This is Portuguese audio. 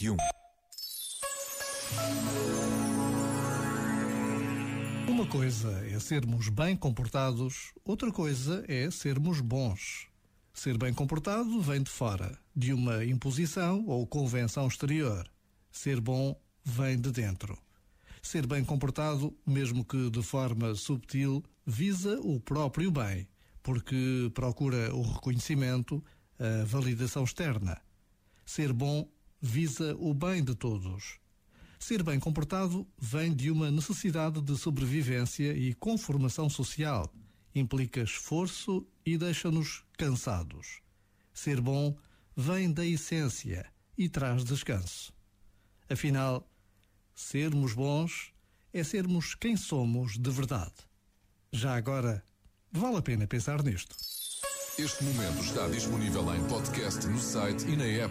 2021. Uma coisa é sermos bem comportados, outra coisa é sermos bons. Ser bem comportado vem de fora, de uma imposição ou convenção exterior. Ser bom vem de dentro. Ser bem comportado, mesmo que de forma subtil, visa o próprio bem, porque procura o reconhecimento, a validação externa. Ser bom visa o bem de todos. Ser bem comportado vem de uma necessidade de sobrevivência e conformação social. Implica esforço e deixa-nos cansados. Ser bom vem da essência e traz descanso. Afinal, sermos bons é sermos quem somos de verdade. Já agora, vale a pena pensar nisto. Este momento está disponível em podcast no site e na app.